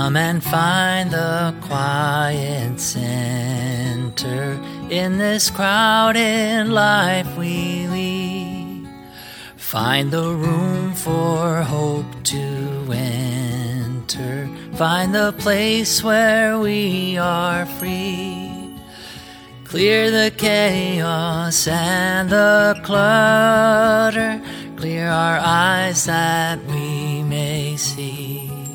Come and find the quiet center in this crowded life we lead. Find the room for hope to enter. Find the place where we are free. Clear the chaos and the clutter. Clear our eyes that we may see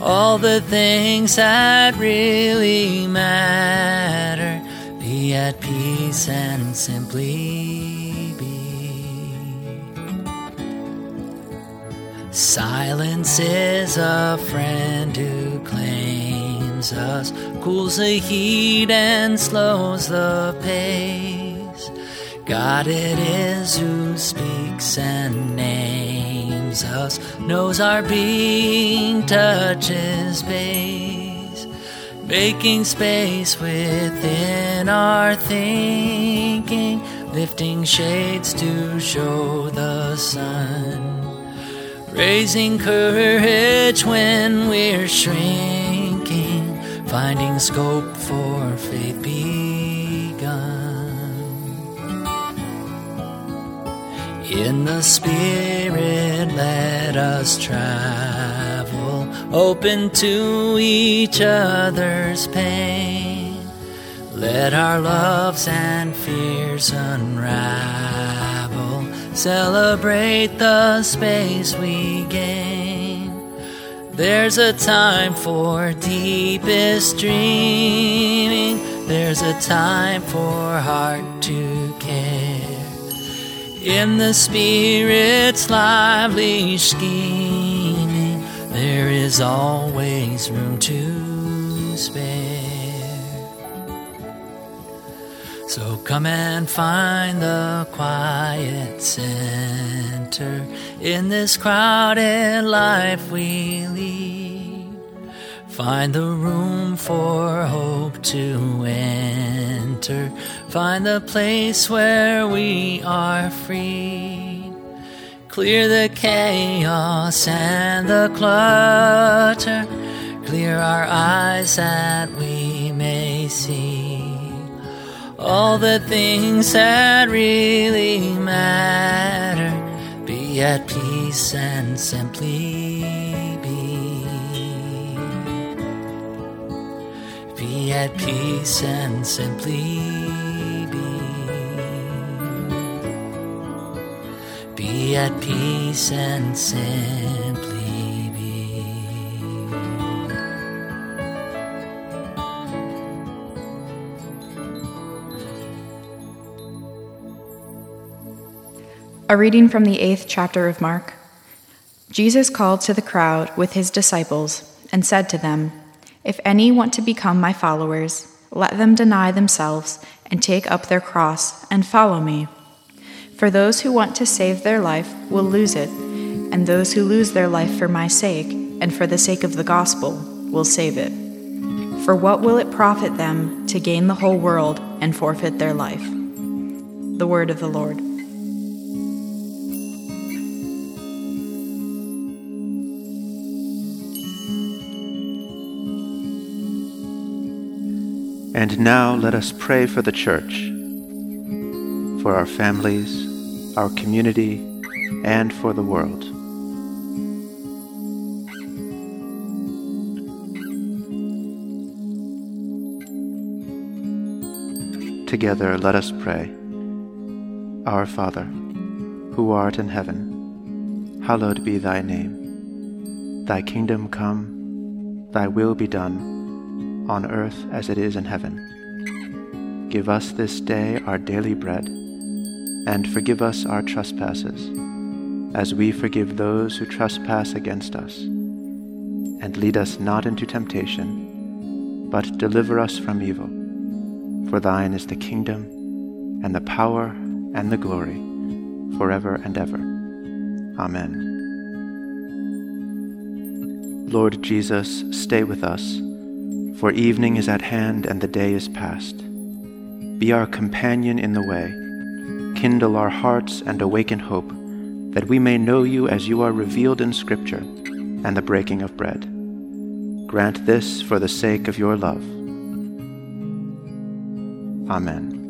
all the things that really matter. Be at peace and simply be. Silence is a friend who claims us, cools the heat and slows the pace. God it is who speaks and names us, knows our being, touches base, making space within our thinking, lifting shades to show the sun, raising courage when we're shrinking, finding scope for faith In the Spirit, let us travel, open to each other's pain. Let our loves and fears unravel, celebrate the space we gain. There's a time for deepest dreaming, there's a time for heart to care in the Spirit's lively scheming, there is always room to spare. So come and find the quiet center in this crowded life we lead. Find the room for hope to enter. Find the place where we are free. Clear the chaos and the clutter. Clear our eyes that we may see all the things that really matter. Be at peace and simply be Be at peace and simply Be at peace and simply be. A reading from the eighth chapter of Mark. Jesus called to the crowd with his disciples and said to them, if any want to become my followers, let them deny themselves and take up their cross and follow me. For those who want to save their life will lose it, and those who lose their life for my sake and for the sake of the gospel will save it. For what will it profit them to gain the whole world and forfeit their life? The word of the Lord. And now let us pray for the church, for our families, our community, and for the world. Together let us pray. Our Father, who art in heaven, hallowed be thy name. Thy kingdom come, thy will be done on earth as it is in heaven. Give us this day our daily bread, and forgive us our trespasses, as we forgive those who trespass against us. And lead us not into temptation, but deliver us from evil. For thine is the kingdom, and the power, and the glory, forever and ever. Amen. Lord Jesus, stay with us, for evening is at hand and the day is past. Be our companion in the way, kindle our hearts and awaken hope, that we may know you as you are revealed in Scripture and the breaking of bread. Grant this for the sake of your love. Amen.